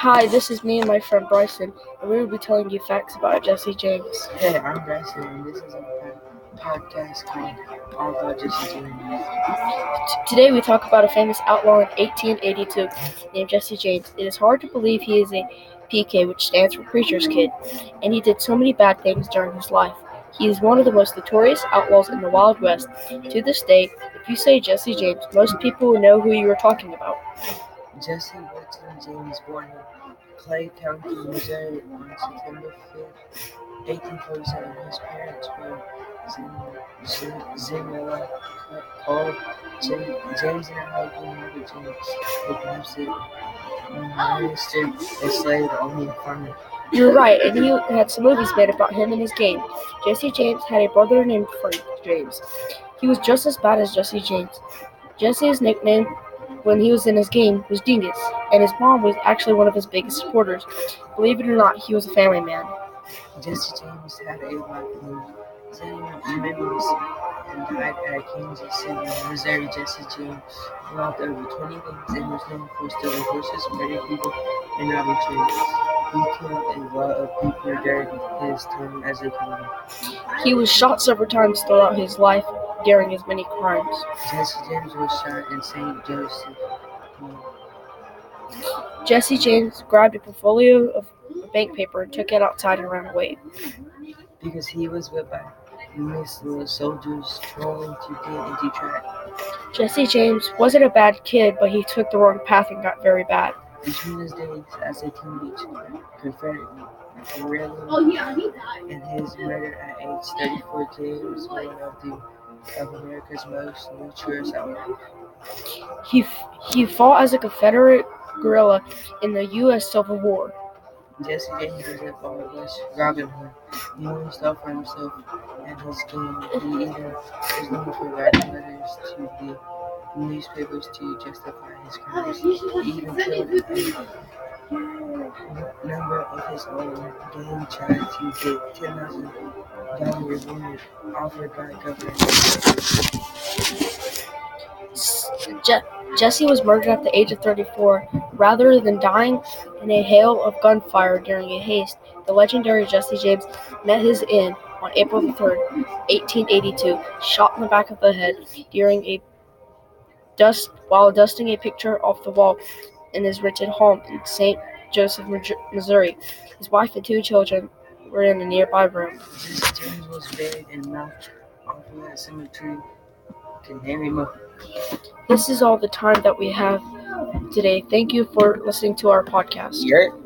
Hi, this is me and my friend Bryson, and we will be telling you facts about Jesse James. Hey, I'm Bryson, and this is a podcast called All About Jesse James. Today we talk about a famous outlaw in 1882 named Jesse James. It is hard to believe he is a PK, which stands for Preacher's Kid, and he did so many bad things during his life. He is one of the most notorious outlaws in the Wild West. To this day, if you say Jesse James, most people will know who you are talking about. Jesse Wilton James, born in Clay County, Missouri, on September 5th, 1847. His parents were Zim- Zim- Zimila Cole, James and her husband, Margaret James, the pastor, ministered a slave, a farmer. You're right, and he had some movies made about him and his game. Jesse James had a brother named Frank James. He was just as bad as Jesse James. Jesse's nickname when he was in his game was Dingus, and his mom was actually one of his biggest supporters. Believe it or not, he was a family man. Jesse James had a wife named Zena and died at Kansas City, Missouri. Jesse James robbed over 20 banks and was known for stealing horses, murdering people, and robbing trains. He killed a lot of people during his time as a criminal. He was shot several times throughout his life during his many crimes. Jesse James was shot in St. Joseph. Jesse James grabbed a portfolio of bank paper and took it outside and ran away. because he was whipped by Muslim soldiers trolling to get into track. Jesse James wasn't a bad kid, but he took the wrong path and got very bad. Between his days as a teenage Confederate guerrilla and his murder at age 34, James was one of the of America's most notorious outlaws. He f- he fought as a Confederate guerrilla in the U.S. Civil War. Jesse James was a fatherless Robin Hood. He only stole for himself and his gang. He even was known for writing letters to the newspapers to justify his crimes. He even killed a member of his own gang tried to get ten thousand dollar reward offered by government. Je- Jesse was murdered at the age of 34. Rather than dying in a hail of gunfire during a haste, the legendary Jesse James met his end on April 3, 1882, shot in the back of the head during a dust while dusting a picture off the wall in his rented home in St. Joseph, Missouri. His wife and two children were in a nearby room. Jesse James was buried in Mount Olivet Cemetery, Kearney. This is all the time that we have today. Thank you for listening to our podcast. Yurt.